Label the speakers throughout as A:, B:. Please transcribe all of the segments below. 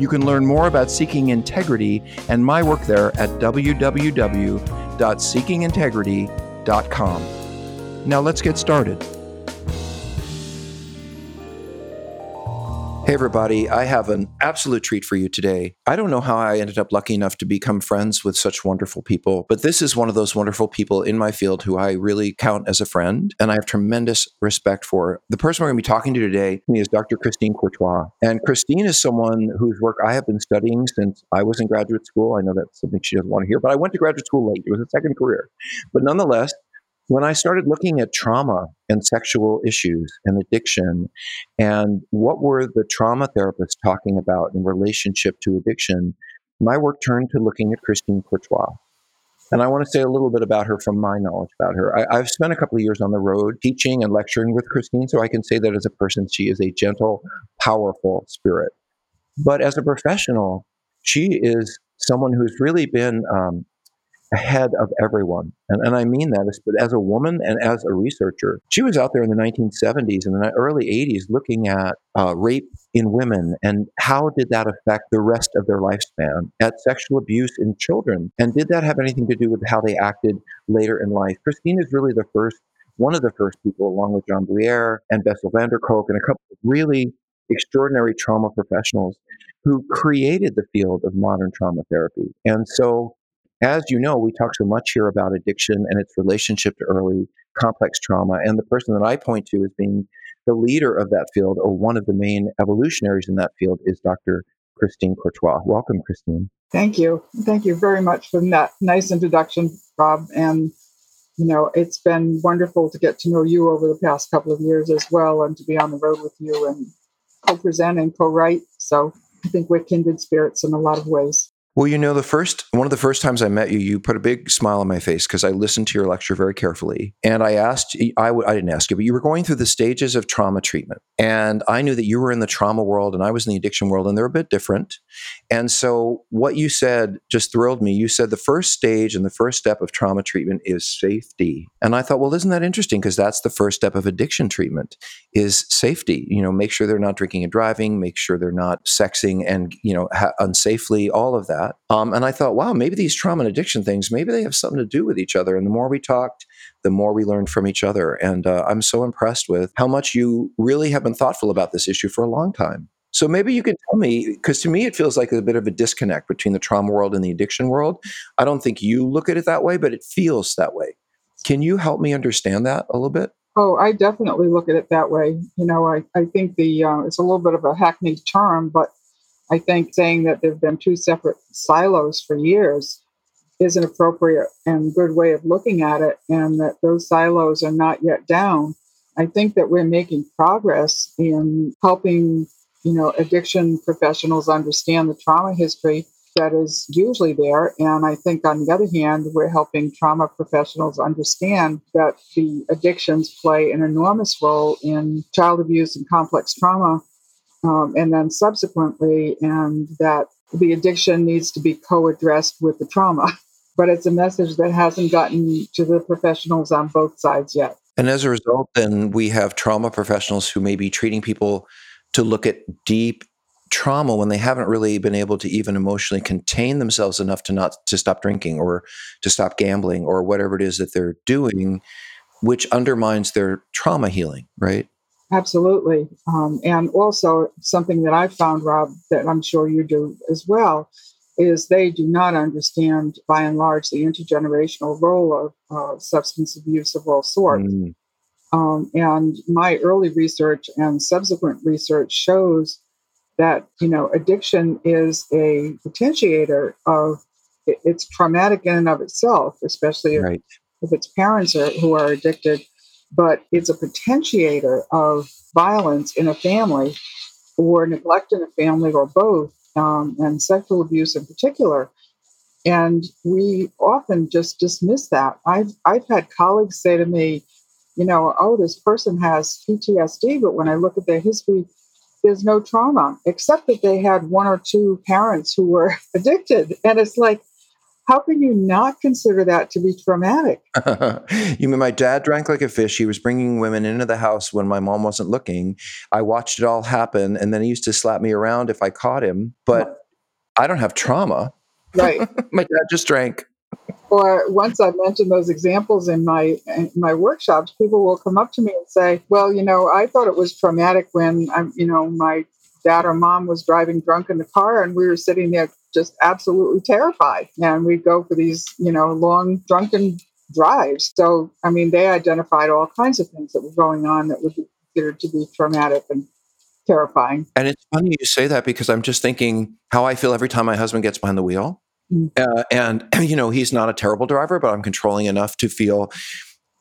A: You can learn more about Seeking Integrity and my work there at www.seekingintegrity.com. Now let's get started. Hey, everybody, I have an absolute treat for you today. I don't know how I ended up lucky enough to become friends with such wonderful people, but this is one of those wonderful people in my field who I really count as a friend and I have tremendous respect for. The person we're going to be talking to today is Dr. Christine Courtois. And Christine is someone whose work I have been studying since I was in graduate school. I know that's something she doesn't want to hear, but I went to graduate school late. It was a second career. But nonetheless, when I started looking at trauma and sexual issues and addiction and what were the trauma therapists talking about in relationship to addiction, my work turned to looking at Christine Courtois. And I want to say a little bit about her from my knowledge about her. I, have spent a couple of years on the road teaching and lecturing with Christine, so I can say that as a person, she is a gentle, powerful spirit. But as a professional, she is someone who's really been um, ahead of everyone. And, and I mean that as, as a woman and as a researcher. She was out there in the 1970s and the early 80s looking at uh, rape in women and how did that affect the rest of their lifespan, at sexual abuse in children. And did that have anything to do with how they acted later in life? Christine is really the first, one of the first people, along with John Briere and Bessel van der Kolk and a couple of really extraordinary trauma professionals who created the field of modern trauma therapy. And so as you know, we talk so much here about addiction and its relationship to early complex trauma. And the person that I point to as being the leader of that field, or one of the main evolutionaries in that field, is Dr. Christine Courtois. Welcome, Christine.
B: Thank you. Thank you very much for that nice introduction, Rob. And, you know, it's been wonderful to get to know you over the past couple of years as well and to be on the road with you and co present and co write. So I think we're kindred spirits in a lot of ways.
A: Well, you know, the first one of the first times I met you, you put a big smile on my face because I listened to your lecture very carefully, and I asked, I w- I didn't ask you, but you were going through the stages of trauma treatment, and I knew that you were in the trauma world and I was in the addiction world, and they're a bit different. And so, what you said just thrilled me. You said the first stage and the first step of trauma treatment is safety, and I thought, well, isn't that interesting? Because that's the first step of addiction treatment is safety. You know, make sure they're not drinking and driving, make sure they're not sexing and you know ha- unsafely, all of that. Um, and I thought, wow, maybe these trauma and addiction things, maybe they have something to do with each other. And the more we talked, the more we learned from each other. And uh, I'm so impressed with how much you really have been thoughtful about this issue for a long time. So maybe you could tell me, because to me it feels like a bit of a disconnect between the trauma world and the addiction world. I don't think you look at it that way, but it feels that way. Can you help me understand that a little bit?
B: Oh, I definitely look at it that way. You know, I, I think the uh, it's a little bit of a hackneyed term, but I think saying that there have been two separate silos for years is an appropriate and good way of looking at it, and that those silos are not yet down. I think that we're making progress in helping, you know, addiction professionals understand the trauma history that is usually there. And I think on the other hand, we're helping trauma professionals understand that the addictions play an enormous role in child abuse and complex trauma um, and then subsequently, and that the addiction needs to be co addressed with the trauma. But it's a message that hasn't gotten to the professionals on both sides yet.
A: And as a result, then we have trauma professionals who may be treating people to look at deep trauma when they haven't really been able to even emotionally contain themselves enough to not to stop drinking or to stop gambling or whatever it is that they're doing which undermines their trauma healing, right?
B: Absolutely. Um, and also, something that I found, Rob, that I'm sure you do as well, is they do not understand, by and large, the intergenerational role of uh, substance abuse of all sorts. Mm. Um, and my early research and subsequent research shows that you know addiction is a potentiator of it's traumatic in and of itself, especially right. if, if its parents are, who are addicted. But it's a potentiator of violence in a family, or neglect in a family, or both, um, and sexual abuse in particular. And we often just dismiss that. I've I've had colleagues say to me, you know, oh, this person has PTSD, but when I look at their history, there's no trauma, except that they had one or two parents who were addicted. And it's like, how can you not consider that to be traumatic?
A: you mean my dad drank like a fish? He was bringing women into the house when my mom wasn't looking. I watched it all happen, and then he used to slap me around if I caught him. But I don't have trauma.
B: Right.
A: my dad just drank
B: or once I mentioned those examples in my in my workshops, people will come up to me and say, "Well, you know, I thought it was traumatic when I'm, you know, my dad or mom was driving drunk in the car and we were sitting there just absolutely terrified, and we'd go for these, you know, long drunken drives. So, I mean, they identified all kinds of things that were going on that would be considered to be traumatic and terrifying.
A: And it's funny you say that because I'm just thinking how I feel every time my husband gets behind the wheel. Uh, and you know he's not a terrible driver but i'm controlling enough to feel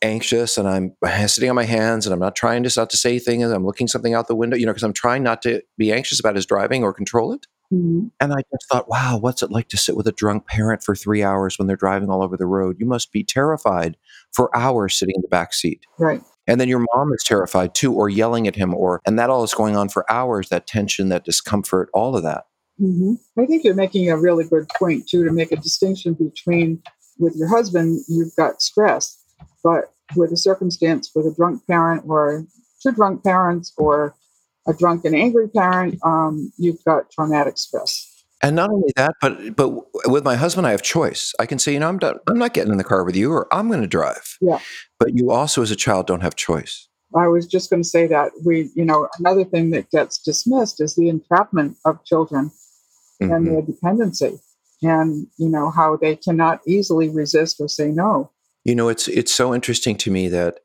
A: anxious and i'm sitting on my hands and i'm not trying to not to say things. I'm looking something out the window you know because i'm trying not to be anxious about his driving or control it. Mm-hmm. and i just thought wow what's it like to sit with a drunk parent for three hours when they're driving all over the road? You must be terrified for hours sitting in the back seat.
B: Right.
A: And then your mom is terrified too or yelling at him or and that all is going on for hours that tension that discomfort all of that
B: Mm-hmm. I think you're making a really good point too to make a distinction between with your husband, you've got stress, but with a circumstance with a drunk parent or two drunk parents or a drunk and angry parent, um, you've got traumatic stress.
A: And not only that, but but with my husband, I have choice. I can say, you know, I'm done, I'm not getting in the car with you, or I'm going to drive.
B: Yeah.
A: But you also, as a child, don't have choice.
B: I was just going to say that we, you know, another thing that gets dismissed is the entrapment of children mm-hmm. and their dependency and you know how they cannot easily resist or say no
A: you know it's it's so interesting to me that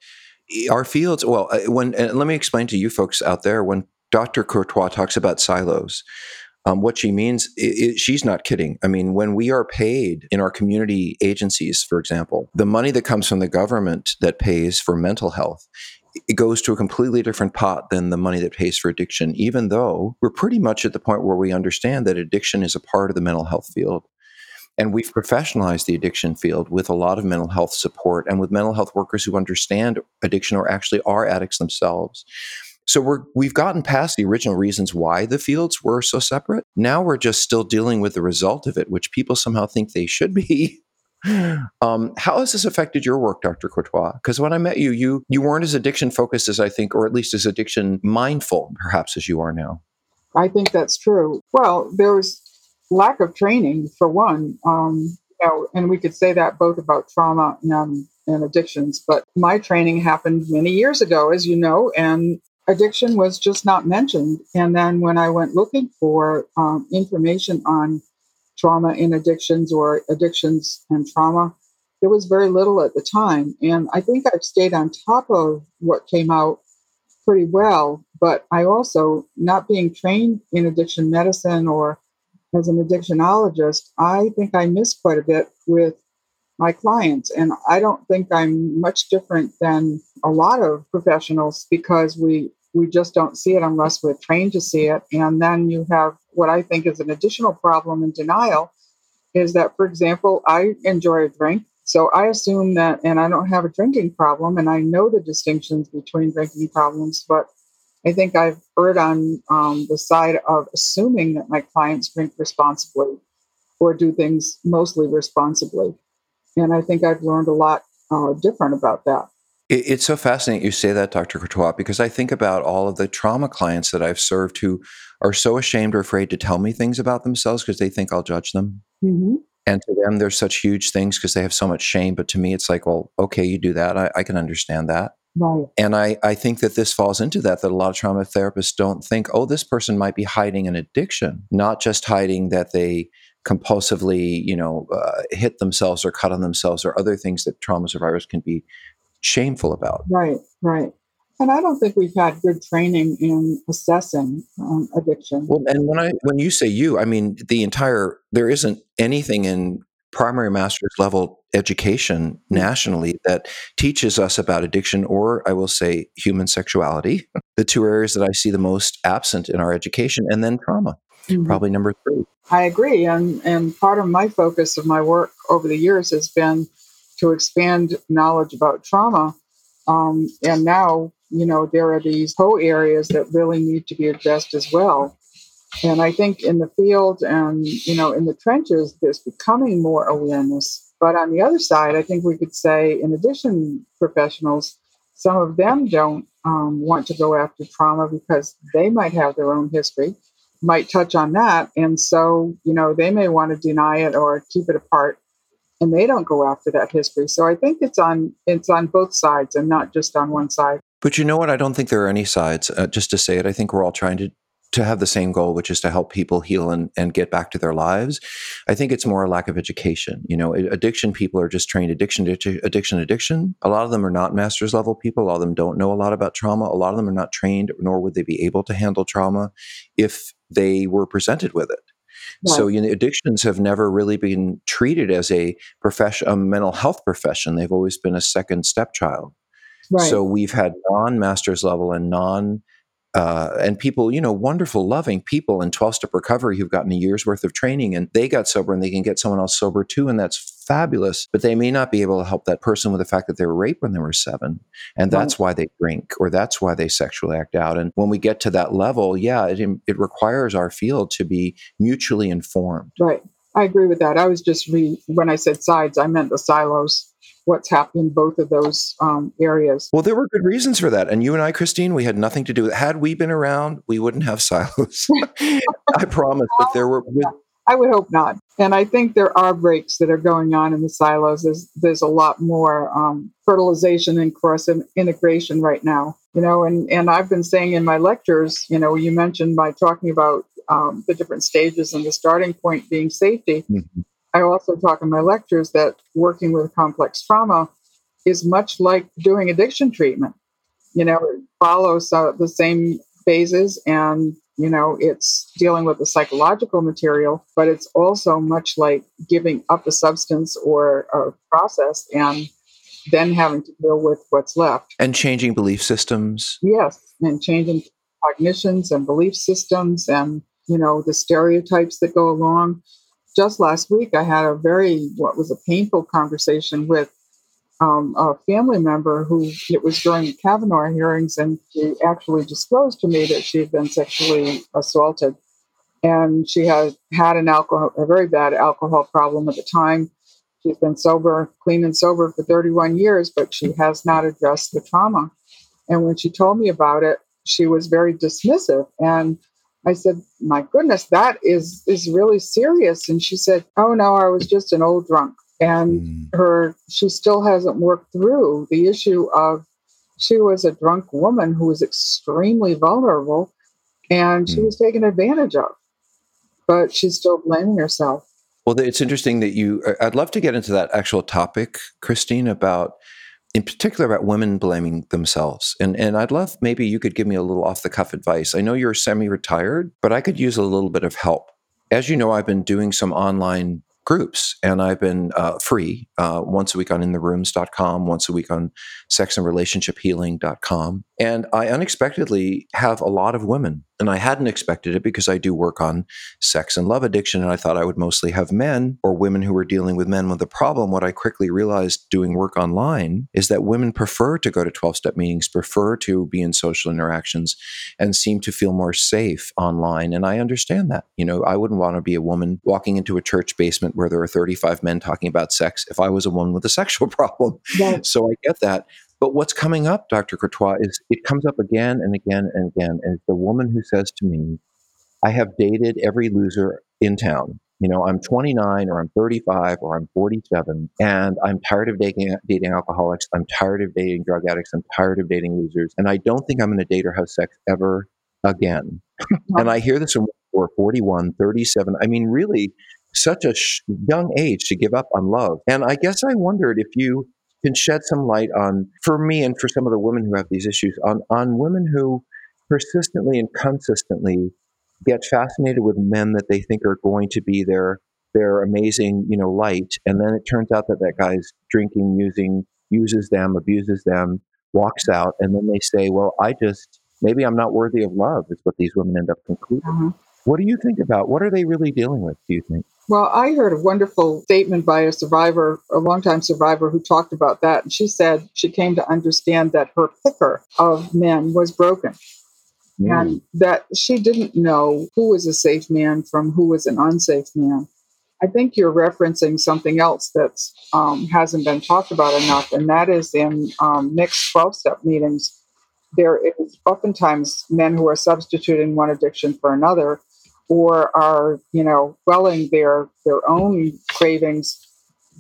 A: our fields well uh, when let me explain to you folks out there when dr courtois talks about silos um, what she means it, it, she's not kidding i mean when we are paid in our community agencies for example the money that comes from the government that pays for mental health it goes to a completely different pot than the money that pays for addiction, even though we're pretty much at the point where we understand that addiction is a part of the mental health field. And we've professionalized the addiction field with a lot of mental health support and with mental health workers who understand addiction or actually are addicts themselves. So we're we've gotten past the original reasons why the fields were so separate. Now we're just still dealing with the result of it, which people somehow think they should be. Um, how has this affected your work, Dr. Courtois? Because when I met you, you you weren't as addiction focused as I think, or at least as addiction mindful, perhaps, as you are now.
B: I think that's true. Well, there was lack of training for one, um, you know, and we could say that both about trauma and, and addictions. But my training happened many years ago, as you know, and addiction was just not mentioned. And then when I went looking for um, information on trauma in addictions or addictions and trauma. There was very little at the time. And I think I've stayed on top of what came out pretty well. But I also, not being trained in addiction medicine or as an addictionologist, I think I missed quite a bit with my clients. And I don't think I'm much different than a lot of professionals because we we just don't see it unless we're trained to see it. And then you have what I think is an additional problem in denial is that, for example, I enjoy a drink. So I assume that, and I don't have a drinking problem, and I know the distinctions between drinking problems, but I think I've erred on um, the side of assuming that my clients drink responsibly or do things mostly responsibly. And I think I've learned a lot uh, different about that.
A: It's so fascinating you say that, Dr. Courtois, because I think about all of the trauma clients that I've served who are so ashamed or afraid to tell me things about themselves because they think I'll judge them. Mm-hmm. And to them, they're such huge things because they have so much shame. But to me, it's like, well, okay, you do that. I, I can understand that.
B: Right.
A: And I, I think that this falls into that, that a lot of trauma therapists don't think, oh, this person might be hiding an addiction, not just hiding that they compulsively, you know, uh, hit themselves or cut on themselves or other things that trauma survivors can be shameful about.
B: Right, right. And I don't think we've had good training in assessing um, addiction.
A: Well, and when I when you say you, I mean the entire. There isn't anything in primary master's level education nationally that teaches us about addiction or I will say human sexuality, the two areas that I see the most absent in our education, and then trauma, mm-hmm. probably number three.
B: I agree. And, and part of my focus of my work over the years has been to expand knowledge about trauma. Um, and now, you know, there are these whole areas that really need to be addressed as well. And I think in the field and, you know, in the trenches, there's becoming more awareness. But on the other side, I think we could say, in addition, professionals, some of them don't um, want to go after trauma because they might have their own history, might touch on that. And so, you know, they may want to deny it or keep it apart and they don't go after that history. So I think it's on it's on both sides and not just on one side.
A: But you know what? I don't think there are any sides. Uh, just to say it, I think we're all trying to to have the same goal, which is to help people heal and, and get back to their lives. I think it's more a lack of education. You know, addiction people are just trained addiction, addiction, addiction. A lot of them are not master's level people. A lot of them don't know a lot about trauma. A lot of them are not trained, nor would they be able to handle trauma if they were presented with it. Right. So you know, addictions have never really been treated as a profession, a mental health profession. They've always been a second stepchild. Right. So we've had non-master's level and non uh, and people, you know, wonderful, loving people in 12 step recovery who've gotten a year's worth of training and they got sober and they can get someone else sober too. And that's fabulous. But they may not be able to help that person with the fact that they were raped when they were seven. And that's why they drink or that's why they sexually act out. And when we get to that level, yeah, it, it requires our field to be mutually informed.
B: Right. I agree with that. I was just re- when I said sides, I meant the silos what's happened in both of those um, areas.
A: Well, there were good reasons for that. And you and I, Christine, we had nothing to do with it. Had we been around, we wouldn't have silos. I promise. But there were. With-
B: I would hope not. And I think there are breaks that are going on in the silos. There's, there's a lot more um, fertilization and cross integration right now. You know, and, and I've been saying in my lectures, you know, you mentioned by talking about um, the different stages and the starting point being safety. Mm-hmm. I also talk in my lectures that working with complex trauma is much like doing addiction treatment. You know, it follows uh, the same phases and, you know, it's dealing with the psychological material, but it's also much like giving up a substance or a process and then having to deal with what's left.
A: And changing belief systems.
B: Yes, and changing cognitions and belief systems and, you know, the stereotypes that go along just last week, I had a very, what was a painful conversation with um, a family member who it was during the Kavanaugh hearings, and she actually disclosed to me that she had been sexually assaulted. And she had had an alcohol, a very bad alcohol problem at the time. She's been sober, clean and sober for 31 years, but she has not addressed the trauma. And when she told me about it, she was very dismissive. And I said, "My goodness, that is is really serious." And she said, "Oh no, I was just an old drunk." And mm. her she still hasn't worked through the issue of she was a drunk woman who was extremely vulnerable and she mm. was taken advantage of. But she's still blaming herself.
A: Well, it's interesting that you I'd love to get into that actual topic, Christine, about in particular about women blaming themselves. And and I'd love maybe you could give me a little off the cuff advice. I know you're semi-retired, but I could use a little bit of help. As you know, I've been doing some online groups and I've been uh, free uh, once a week on intherooms.com, once a week on sexandrelationshiphealing.com. And I unexpectedly have a lot of women and I hadn't expected it because I do work on sex and love addiction. And I thought I would mostly have men or women who were dealing with men with a problem. What I quickly realized doing work online is that women prefer to go to 12 step meetings, prefer to be in social interactions, and seem to feel more safe online. And I understand that. You know, I wouldn't want to be a woman walking into a church basement where there are 35 men talking about sex if I was a woman with a sexual problem. So I get that. But what's coming up, Dr. Courtois, is it comes up again and again and again. And the woman who says to me, I have dated every loser in town You know, I'm 29 or I'm 35 or I'm 47 and I'm tired of dating, dating alcoholics. I'm tired of dating drug addicts. I'm tired of dating losers. And I don't think I'm going to date or have sex ever again. and I hear this from 41, 37. I mean, really, such a sh- young age to give up on love. And I guess I wondered if you can shed some light on, for me and for some of the women who have these issues, on, on women who persistently and consistently get fascinated with men that they think are going to be their their amazing, you know, light, and then it turns out that that guy's drinking, using, uses them, abuses them, walks out, and then they say, "Well, I just maybe I'm not worthy of love." Is what these women end up concluding. Uh-huh. What do you think about? What are they really dealing with? Do you think?
B: Well, I heard a wonderful statement by a survivor, a longtime survivor, who talked about that. And she said she came to understand that her picker of men was broken. Mm. And that she didn't know who was a safe man from who was an unsafe man. I think you're referencing something else that um, hasn't been talked about enough, and that is in um, mixed 12 step meetings. There is oftentimes men who are substituting one addiction for another or are, you know, quelling their, their own cravings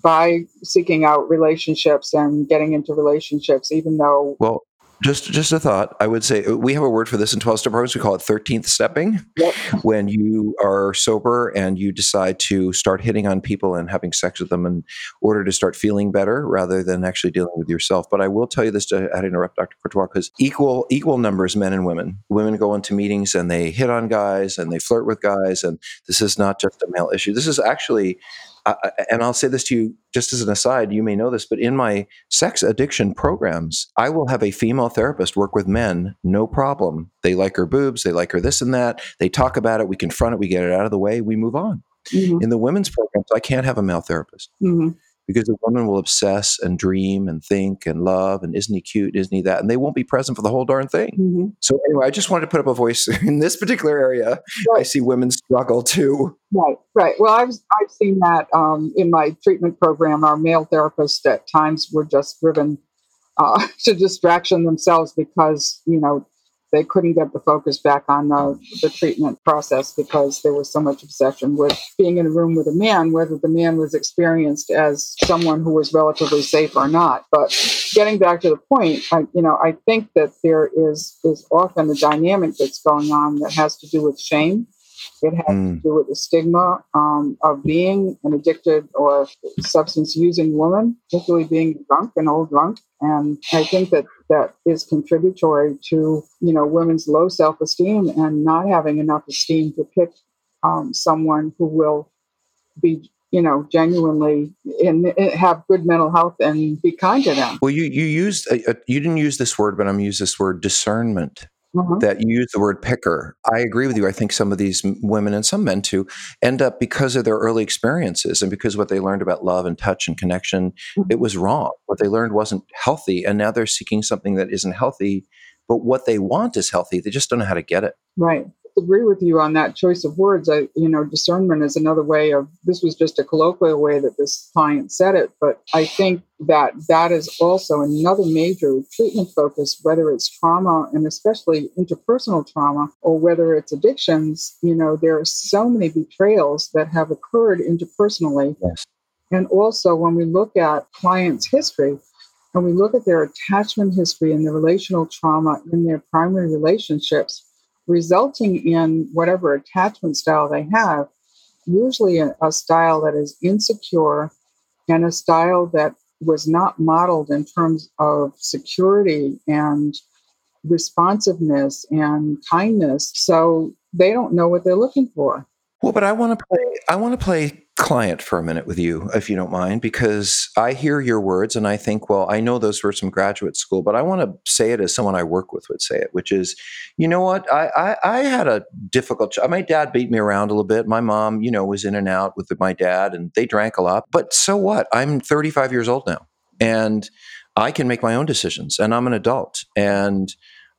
B: by seeking out relationships and getting into relationships, even though.
A: Well, just just a thought. I would say uh, we have a word for this in 12 step programs. We call it 13th stepping. Yep. When you are sober and you decide to start hitting on people and having sex with them in order to start feeling better rather than actually dealing with yourself. But I will tell you this to I'd interrupt Dr. Courtois because equal equal numbers, men and women. Women go into meetings and they hit on guys and they flirt with guys. And this is not just a male issue. This is actually and I'll say this to you just as an aside, you may know this, but in my sex addiction programs, I will have a female therapist work with men, no problem. They like her boobs, they like her this and that. They talk about it, we confront it, we get it out of the way, we move on. Mm-hmm. In the women's programs, I can't have a male therapist. Mm-hmm because the woman will obsess and dream and think and love and isn't he cute, isn't he that, and they won't be present for the whole darn thing. Mm-hmm. So anyway, I just wanted to put up a voice in this particular area. Right. I see women struggle too.
B: Right, right. Well, I've I've seen that um, in my treatment program. Our male therapists at times were just driven uh, to distraction themselves because you know they couldn't get the focus back on the, the treatment process because there was so much obsession with being in a room with a man, whether the man was experienced as someone who was relatively safe or not. But getting back to the point, I, you know, I think that there is is often a dynamic that's going on that has to do with shame it has mm. to do with the stigma um, of being an addicted or substance using woman, particularly being drunk, an old drunk. And I think that that is contributory to, you know, women's low self esteem and not having enough esteem to pick um, someone who will be you know, genuinely and have good mental health and be kind to them.
A: Well, you you used a, a, you didn't use this word, but I'm use this word discernment mm-hmm. that you use the word picker. I agree with you. I think some of these women and some men too end up because of their early experiences and because what they learned about love and touch and connection, mm-hmm. it was wrong. What they learned wasn't healthy. And now they're seeking something that isn't healthy, but what they want is healthy. They just don't know how to get it.
B: Right agree with you on that choice of words. I, you know, discernment is another way of. This was just a colloquial way that this client said it, but I think that that is also another major treatment focus, whether it's trauma and especially interpersonal trauma, or whether it's addictions. You know, there are so many betrayals that have occurred interpersonally, yes. and also when we look at clients' history. And we look at their attachment history and the relational trauma in their primary relationships, resulting in whatever attachment style they have, usually a, a, style that is insecure and a style that was not modeled in terms of security and responsiveness and kindness. So they don't know what they're looking for.
A: Well, but I want to play I want to play client for a minute with you, if you don't mind, because I hear your words and I think, well, I know those were some graduate school, but I want to say it as someone I work with would say it, which is, you know what? I, I, I had a difficult, my dad beat me around a little bit. My mom, you know, was in and out with my dad and they drank a lot, but so what? I'm 35 years old now and I can make my own decisions and I'm an adult and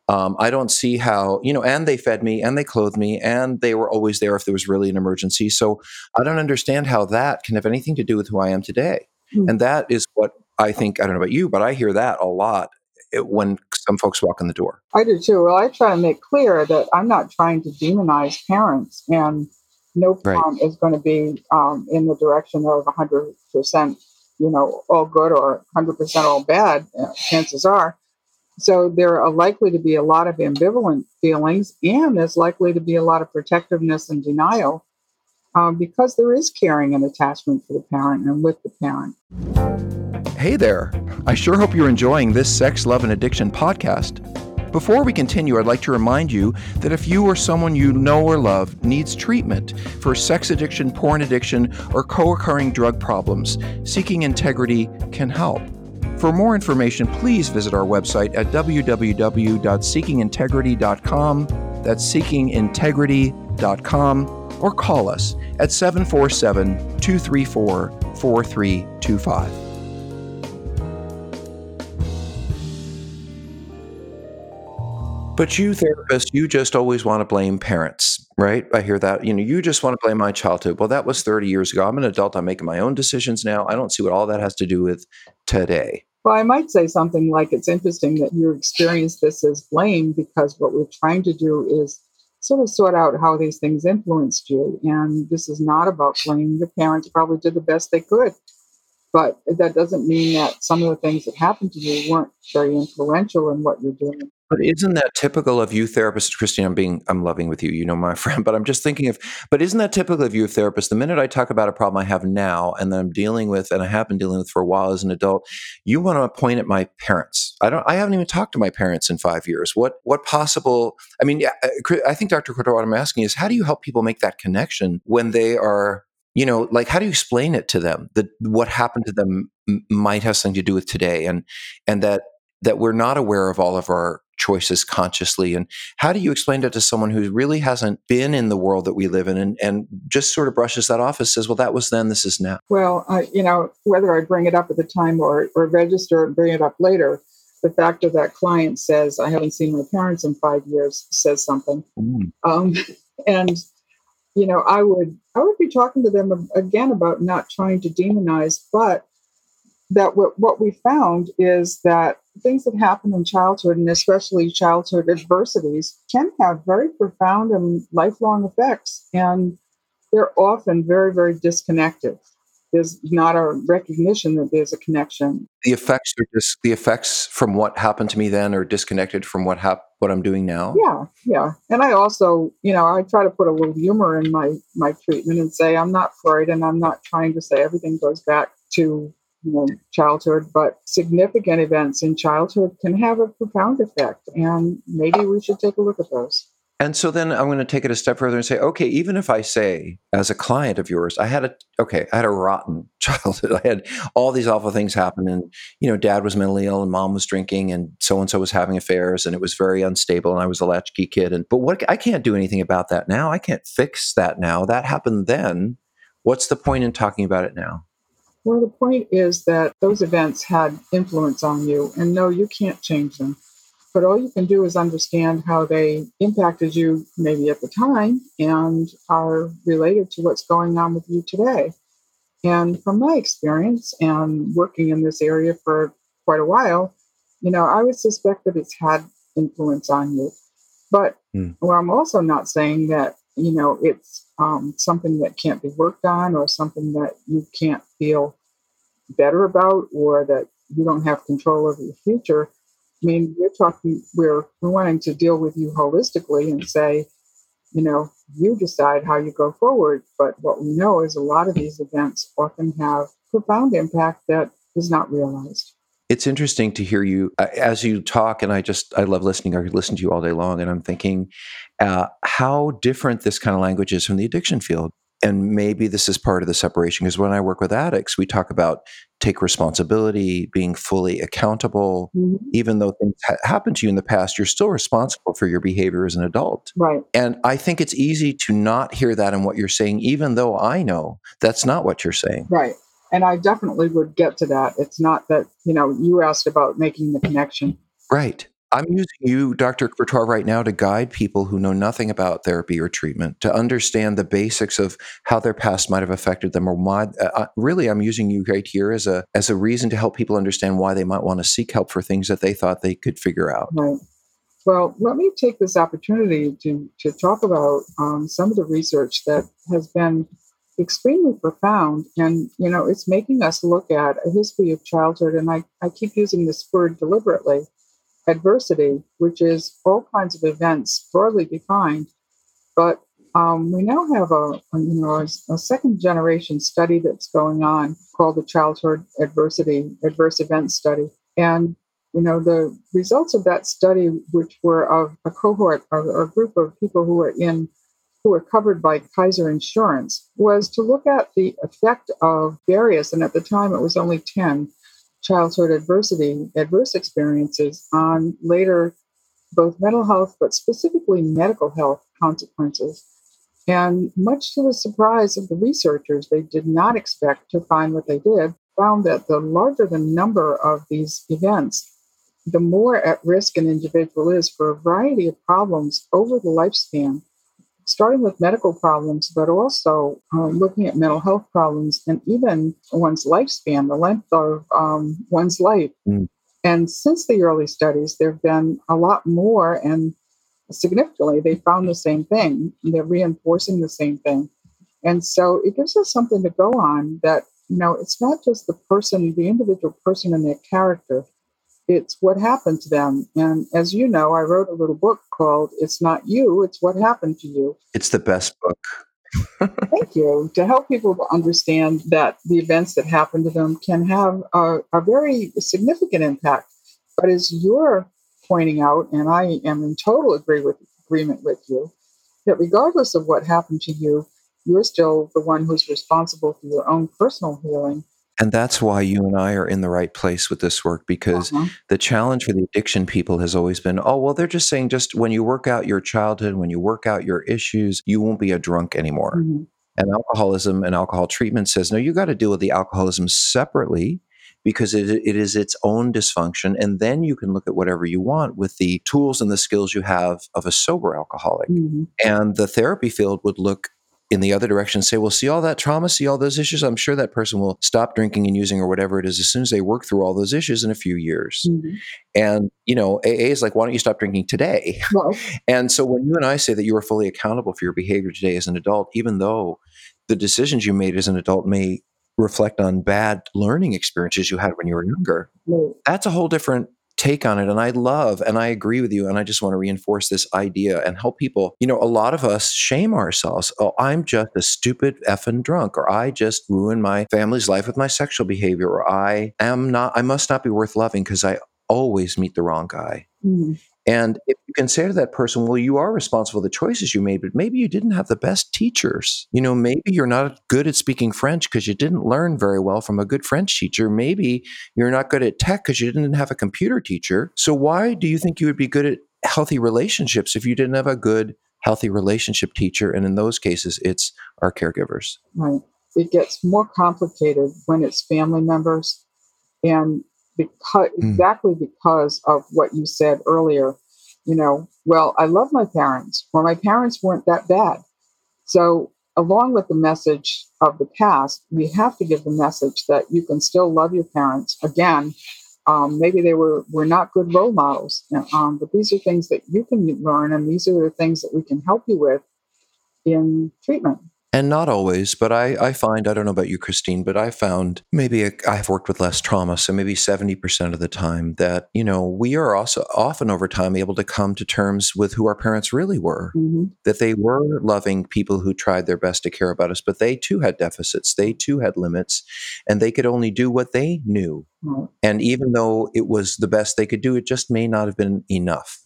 A: um, I don't see how, you know, and they fed me and they clothed me and they were always there if there was really an emergency. So I don't understand how that can have anything to do with who I am today. Mm-hmm. And that is what I think, I don't know about you, but I hear that a lot eh, when some folks walk in the door.
B: I do too. Well, I try to make clear that I'm not trying to demonize parents and no parent right. is going to be um, in the direction of 100%, you know, all good or 100% all bad, uh, chances are. So there are likely to be a lot of ambivalent feelings, and there's likely to be a lot of protectiveness and denial um, because there is caring and attachment for the parent and with the parent.
A: Hey there. I sure hope you're enjoying this Sex, Love, and Addiction podcast. Before we continue, I'd like to remind you that if you or someone you know or love needs treatment for sex addiction, porn addiction, or co occurring drug problems, Seeking Integrity can help. For more information, please visit our website at www.seekingintegrity.com. That's seekingintegrity.com or call us at 747 234 4325. But you therapists, you just always want to blame parents, right? I hear that. You know, you just want to blame my childhood. Well, that was 30 years ago. I'm an adult. I'm making my own decisions now. I don't see what all that has to do with today.
B: Well, I might say something like it's interesting that you experience this as blame because what we're trying to do is sort of sort out how these things influenced you. And this is not about blame. Your parents probably did the best they could. But that doesn't mean that some of the things that happened to you weren't very influential in what you're doing.
A: But isn't that typical of you therapists, Christine? I'm being, I'm loving with you, you know, my friend. But I'm just thinking of, but isn't that typical of you therapists? The minute I talk about a problem I have now and that I'm dealing with, and I have been dealing with for a while as an adult, you want to point at my parents. I don't, I haven't even talked to my parents in five years. What, what possible? I mean, uh, I think Dr. Courtois, what I'm asking is, how do you help people make that connection when they are you know like how do you explain it to them that what happened to them might have something to do with today and and that that we're not aware of all of our choices consciously and how do you explain that to someone who really hasn't been in the world that we live in and, and just sort of brushes that off and says well that was then this is now
B: well uh, you know whether i bring it up at the time or, or register and bring it up later the fact that that client says i haven't seen my parents in five years says something mm. um, and you know i would i would be talking to them again about not trying to demonize but that what, what we found is that things that happen in childhood and especially childhood adversities can have very profound and lifelong effects and they're often very very disconnected. There's not a recognition that there's a connection.
A: The effects are just the effects from what happened to me then are disconnected from what hap- what i'm doing now?
B: Yeah yeah. And i also you know i try to put a little humor in my my treatment and say i'm not freud and i'm not trying to say everything goes back to you know, childhood, but significant events in childhood can have a profound effect. And maybe we should take a look at those.
A: And so then I'm going to take it a step further and say, okay, even if I say as a client of yours, I had a okay, I had a rotten childhood. I had all these awful things happen, and you know, dad was mentally ill, and mom was drinking, and so and so was having affairs, and it was very unstable, and I was a latchkey kid. And but what I can't do anything about that now. I can't fix that now. That happened then. What's the point in talking about it now?
B: Well, the point is that those events had influence on you, and no, you can't change them. But all you can do is understand how they impacted you maybe at the time and are related to what's going on with you today. And from my experience and working in this area for quite a while, you know, I would suspect that it's had influence on you. But mm. well, I'm also not saying that, you know, it's um, something that can't be worked on or something that you can't feel better about or that you don't have control over your future. I mean, we're talking, we're, we're wanting to deal with you holistically and say, you know, you decide how you go forward. But what we know is a lot of these events often have profound impact that is not realized
A: it's interesting to hear you uh, as you talk and i just i love listening i could listen to you all day long and i'm thinking uh, how different this kind of language is from the addiction field. And maybe this is part of the separation because when i work with addicts we talk about take responsibility being fully accountable. Mm-hmm. even though things ha- happened to you in the past you're still responsible for your behavior as an adult.
B: Right.
A: And i think it's easy to not hear that in what you're saying even though i know that's not what you're saying.
B: Right and I definitely would get to that. It's not that, you know, you asked about making the connection.
A: Right. I'm using you, Dr. Courtois, right now to guide people who know nothing about therapy or treatment to understand the basics of how their past might have affected them, or why. Uh, uh, really, I'm using you right here as a as a reason to help people understand why they might want to seek help for things that they thought they could figure out.
B: Right. Well, let me take this opportunity to, to talk about um, some of the research that has been extremely profound. And, you know, it's making us look at a history of childhood. And I, I keep using this word deliberately adversity, which is all kinds of events broadly defined. But um, we now have a, a you know a, a, second generation study that's going on called the Childhood Adversity Adverse Event Study, and you know the results of that study, which were of a cohort or a group of people who were in who were covered by Kaiser Insurance, was to look at the effect of various, and at the time it was only ten childhood adversity adverse experiences on later both mental health, but specifically medical health consequences. And much to the surprise of the researchers, they did not expect to find what they did, found that the larger the number of these events, the more at risk an individual is for a variety of problems over the lifespan, starting with medical problems, but also uh, looking at mental health problems and even one's lifespan, the length of um, one's life. Mm. And since the early studies, there have been a lot more and significantly, they found the same thing. They're reinforcing the same thing. And so it gives us something to go on that, you know, it's not just the person, the individual person and their character, it's what happened to them. And as you know, I wrote a little book called It's Not You, It's What Happened to You.
A: It's the best book.
B: Thank you. To help people to understand that the events that happen to them can have a, a very significant impact. But as you're pointing out, and I am in total agree with, agreement with you, that regardless of what happened to you, you're still the one who's responsible for your own personal healing.
A: And that's why you and I are in the right place with this work because uh-huh. the challenge for the addiction people has always been oh, well, they're just saying just when you work out your childhood, when you work out your issues, you won't be a drunk anymore. Mm-hmm. And alcoholism and alcohol treatment says, no, you got to deal with the alcoholism separately because it, it is its own dysfunction. And then you can look at whatever you want with the tools and the skills you have of a sober alcoholic. Mm-hmm. And the therapy field would look in the other direction and say, well, see all that trauma, see all those issues. I'm sure that person will stop drinking and using or whatever it is as soon as they work through all those issues in a few years. Mm-hmm. And, you know, AA is like, why don't you stop drinking today? Well, and so when you and I say that you are fully accountable for your behavior today as an adult, even though the decisions you made as an adult may reflect on bad learning experiences you had when you were younger. That's a whole different take on it. And I love and I agree with you. And I just want to reinforce this idea and help people. You know, a lot of us shame ourselves. Oh, I'm just a stupid effing drunk, or I just ruined my family's life with my sexual behavior, or I am not, I must not be worth loving because I always meet the wrong guy. Mm-hmm. And if you can say to that person, well, you are responsible for the choices you made, but maybe you didn't have the best teachers. You know, maybe you're not good at speaking French because you didn't learn very well from a good French teacher. Maybe you're not good at tech because you didn't have a computer teacher. So why do you think you would be good at healthy relationships if you didn't have a good, healthy relationship teacher? And in those cases, it's our caregivers.
B: Right. It gets more complicated when it's family members. And because mm. exactly because of what you said earlier. You know, well, I love my parents. Well, my parents weren't that bad. So, along with the message of the past, we have to give the message that you can still love your parents. Again, um, maybe they were were not good role models, um, but these are things that you can learn, and these are the things that we can help you with in treatment
A: and not always, but I, I find, I don't know about you, Christine, but I found maybe i have worked with less trauma. So maybe 70% of the time that, you know, we are also often over time able to come to terms with who our parents really were, mm-hmm. that they were loving people who tried their best to care about us, but they too had deficits. They too had limits and they could only do what they knew. Mm-hmm. And even though it was the best they could do, it just may not have been enough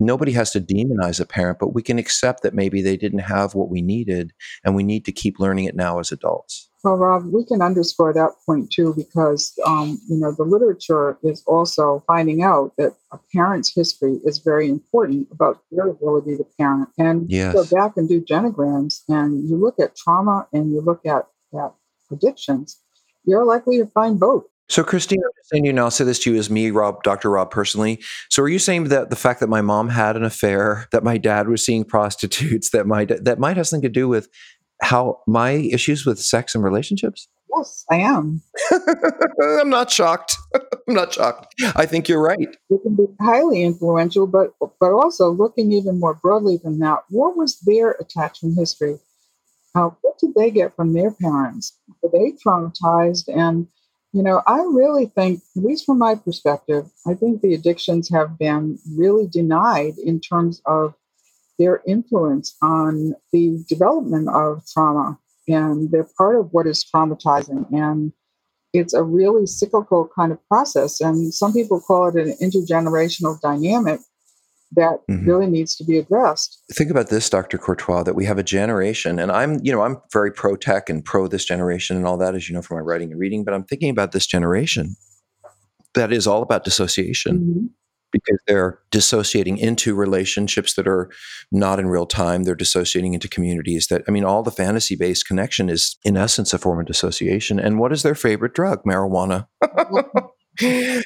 A: nobody has to demonize a parent, but we can accept that maybe they didn't have what we needed and we need to keep learning it now as adults.
B: Well, Rob, we can underscore that point too because, um, you know, the literature is also finding out that a parent's history is very important about their ability to parent. And yes. you go back and do genograms and you look at trauma and you look at, at addictions, you're likely to find both.
A: So, Christine, I'm just saying you now. I'll say this to you as me, Rob, Dr. Rob, personally. So, are you saying that the fact that my mom had an affair, that my dad was seeing prostitutes, that my that might have something to do with how my issues with sex and relationships?
B: Yes, I am.
A: I'm not shocked. I'm not shocked. I think you're right.
B: It can be highly influential, but but also looking even more broadly than that, what was their attachment history? Uh, what did they get from their parents? Were they traumatized? And you know, I really think, at least from my perspective, I think the addictions have been really denied in terms of their influence on the development of trauma. And they're part of what is traumatizing. And it's a really cyclical kind of process. And some people call it an intergenerational dynamic that mm-hmm. really needs to be addressed.
A: Think about this, Dr. Courtois, that we have a generation, and I'm, you know, I'm very pro tech and pro this generation and all that, as you know from my writing and reading, but I'm thinking about this generation that is all about dissociation. Mm-hmm. Because they're dissociating into relationships that are not in real time. They're dissociating into communities that, I mean, all the fantasy based connection is, in essence, a form of dissociation. And what is their favorite drug? Marijuana.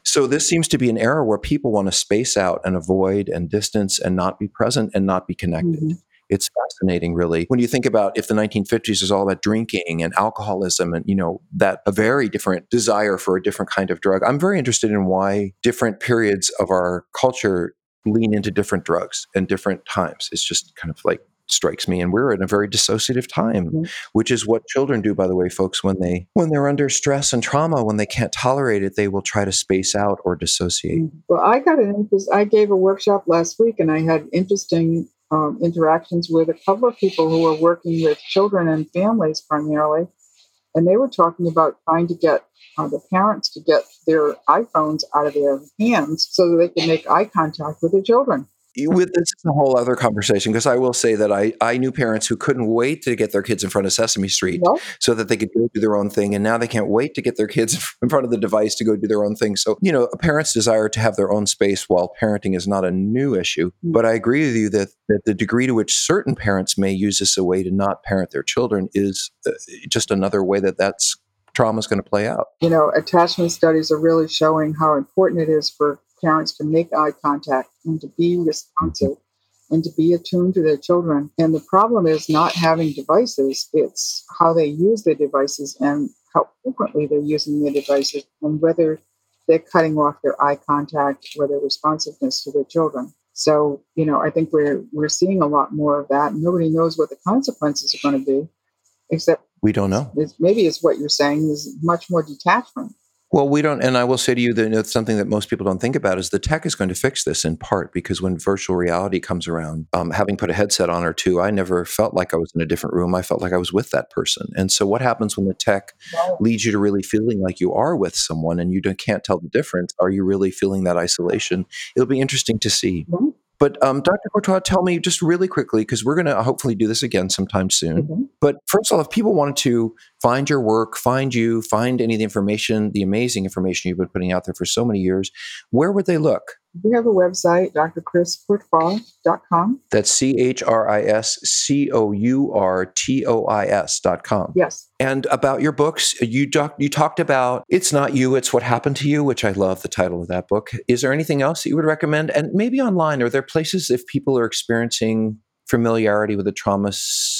A: so this seems to be an era where people want to space out and avoid and distance and not be present and not be connected. Mm-hmm. It's fascinating, really. When you think about if the 1950s is all about drinking and alcoholism and, you know, that a very different desire for a different kind of drug, I'm very interested in why different periods of our culture lean into different drugs and different times. It's just kind of like strikes me and we're in a very dissociative time mm-hmm. which is what children do by the way folks when they when they're under stress and trauma when they can't tolerate it they will try to space out or dissociate mm-hmm.
B: well i got an interest i gave a workshop last week and i had interesting um, interactions with a couple of people who were working with children and families primarily and they were talking about trying to get uh, the parents to get their iphones out of their hands so that they can make eye contact with their children
A: with this is a whole other conversation because I will say that I I knew parents who couldn't wait to get their kids in front of Sesame Street so that they could go do their own thing, and now they can't wait to get their kids in front of the device to go do their own thing. So you know, a parent's desire to have their own space while parenting is not a new issue, mm-hmm. but I agree with you that that the degree to which certain parents may use this a way to not parent their children is uh, just another way that that's trauma is going to play out.
B: You know, attachment studies are really showing how important it is for parents to make eye contact and to be responsive and to be attuned to their children. And the problem is not having devices, it's how they use their devices and how frequently they're using their devices and whether they're cutting off their eye contact or their responsiveness to their children. So, you know, I think we're we're seeing a lot more of that. Nobody knows what the consequences are going to be, except
A: we don't know.
B: It's, maybe it's what you're saying is much more detachment.
A: Well, we don't, and I will say to you that it's something that most people don't think about is the tech is going to fix this in part because when virtual reality comes around, um, having put a headset on or two, I never felt like I was in a different room. I felt like I was with that person. And so, what happens when the tech leads you to really feeling like you are with someone and you can't tell the difference? Are you really feeling that isolation? It'll be interesting to see. Mm-hmm. But um, Dr. Courtois, tell me just really quickly, because we're going to hopefully do this again sometime soon. Mm-hmm. But first of all, if people wanted to find your work, find you, find any of the information, the amazing information you've been putting out there for so many years, where would they look?
B: We have a website, drchriscourtois.com.
A: That's C H R I S C O U R T O I S.com.
B: Yes.
A: And about your books, you, doc, you talked about It's Not You, It's What Happened to You, which I love the title of that book. Is there anything else that you would recommend? And maybe online, are there places if people are experiencing familiarity with the trauma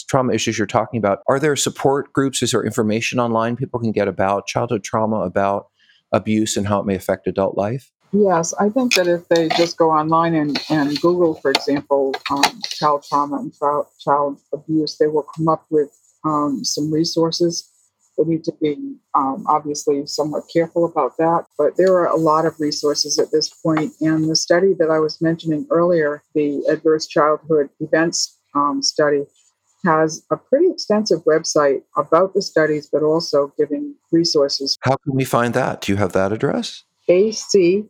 A: trauma issues you're talking about are there support groups is there information online people can get about childhood trauma about abuse and how it may affect adult life
B: Yes, I think that if they just go online and, and Google, for example, um, child trauma and child, child abuse, they will come up with um, some resources. They need to be um, obviously somewhat careful about that, but there are a lot of resources at this point. And the study that I was mentioning earlier, the Adverse Childhood Events um, study, has a pretty extensive website about the studies, but also giving resources.
A: How can we find that? Do you have that address?
B: aces.org.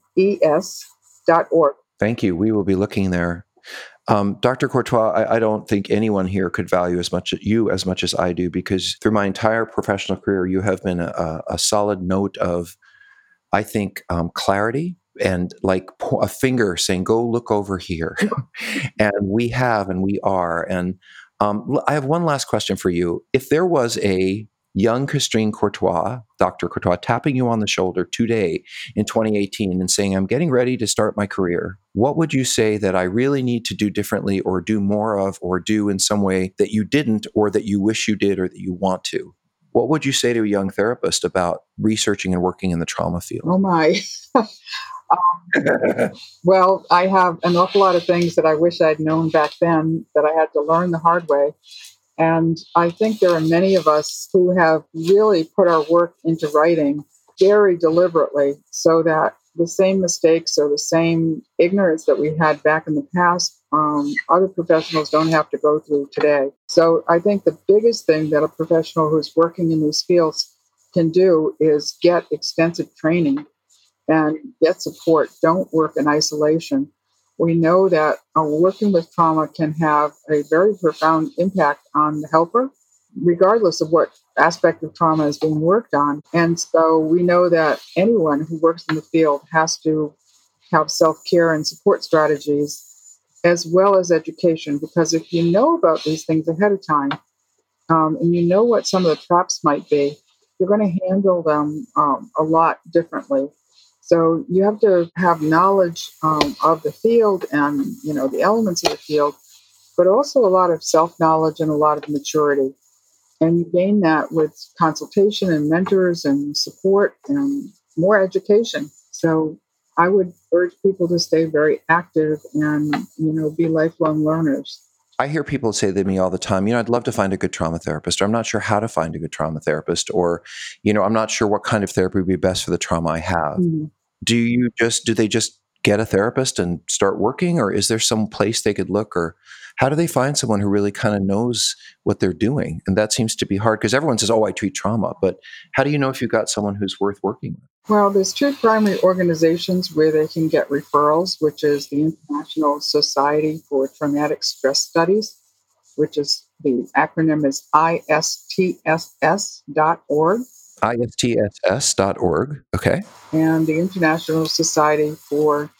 A: Thank you. We will be looking there. Um, Dr. Courtois, I, I, don't think anyone here could value as much you as much as I do because through my entire professional career, you have been a, a solid note of, I think, um, clarity and like a finger saying, "Go look over here," and we have, and we are. And um, I have one last question for you. If there was a young Christine Courtois, Dr. Courtois, tapping you on the shoulder today in 2018 and saying, I'm getting ready to start my career, what would you say that I really need to do differently or do more of or do in some way that you didn't or that you wish you did or that you want to? what would you say to a young therapist about researching and working in the trauma field?
B: Oh my. um, well, I have an awful lot of things that I wish I'd known back then that I had to learn the hard way. And I think there are many of us who have really put our work into writing very deliberately so that the same mistakes or the same ignorance that we had back in the past, um, other professionals don't have to go through today. So I think the biggest thing that a professional who's working in these fields can do is get extensive training and get support. Don't work in isolation. We know that uh, working with trauma can have a very profound impact on the helper, regardless of what aspect of trauma is being worked on. And so we know that anyone who works in the field has to have self care and support strategies as well as education, because if you know about these things ahead of time um, and you know what some of the traps might be, you're going to handle them um, a lot differently. So you have to have knowledge um, of the field and you know the elements of the field, but also a lot of self knowledge and a lot of maturity. And you gain that with consultation and mentors and support and more education. So I would urge people to stay very active and, you know, be lifelong learners.
A: I hear people say to me all the time, you know, I'd love to find a good trauma therapist, or I'm not sure how to find a good trauma therapist, or, you know, I'm not sure what kind of therapy would be best for the trauma I have. Mm-hmm. Do you just, do they just get a therapist and start working, or is there some place they could look, or how do they find someone who really kind of knows what they're doing? And that seems to be hard because everyone says, oh, I treat trauma. But how do you know if you've got someone who's worth working with?
B: Well, there's two primary organizations where they can get referrals, which is the International Society for Traumatic Stress Studies, which is the acronym is istss.org.
A: istss.org, okay.
B: And the International Society for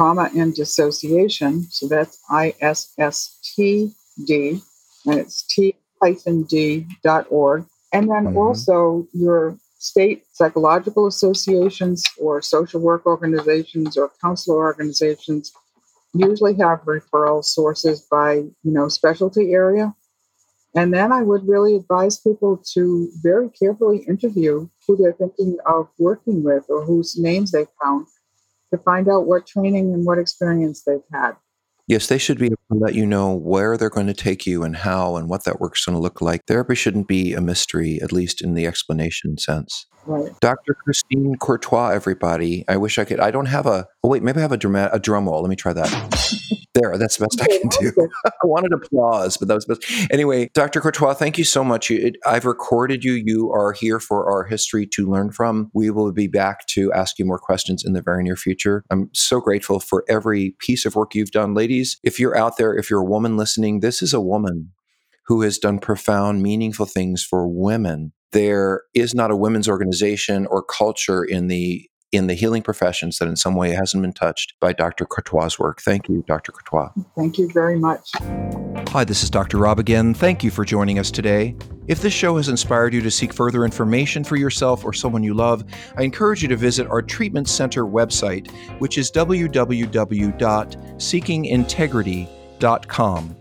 B: Trauma and Dissociation. So that's ISSTD, and it's t-d.org. And then mm-hmm. also your state psychological associations or social work organizations or counselor organizations usually have referral sources by, you know, specialty area. And then I would really advise people to very carefully interview who they're thinking of working with or whose names they found to find out what training and what experience they've had.
A: Yes, they should be able to let you know where they're going to take you and how and what that work's going to look like. Therapy shouldn't be a mystery, at least in the explanation sense.
B: Right.
A: Dr. Christine Courtois, everybody. I wish I could. I don't have a. Oh wait, maybe I have a drum a drum roll. Let me try that. there, that's the best I can do. I wanted applause, but that was best. Anyway, Dr. Courtois, thank you so much. It, I've recorded you. You are here for our history to learn from. We will be back to ask you more questions in the very near future. I'm so grateful for every piece of work you've done, ladies. If you're out there, if you're a woman listening, this is a woman who has done profound, meaningful things for women there is not a women's organization or culture in the in the healing professions that in some way hasn't been touched by Dr. Courtois' work. Thank you, Dr. Courtois.
B: Thank you very much.
A: Hi, this is Dr. Rob again. Thank you for joining us today. If this show has inspired you to seek further information for yourself or someone you love, I encourage you to visit our treatment center website, which is www.seekingintegrity.com.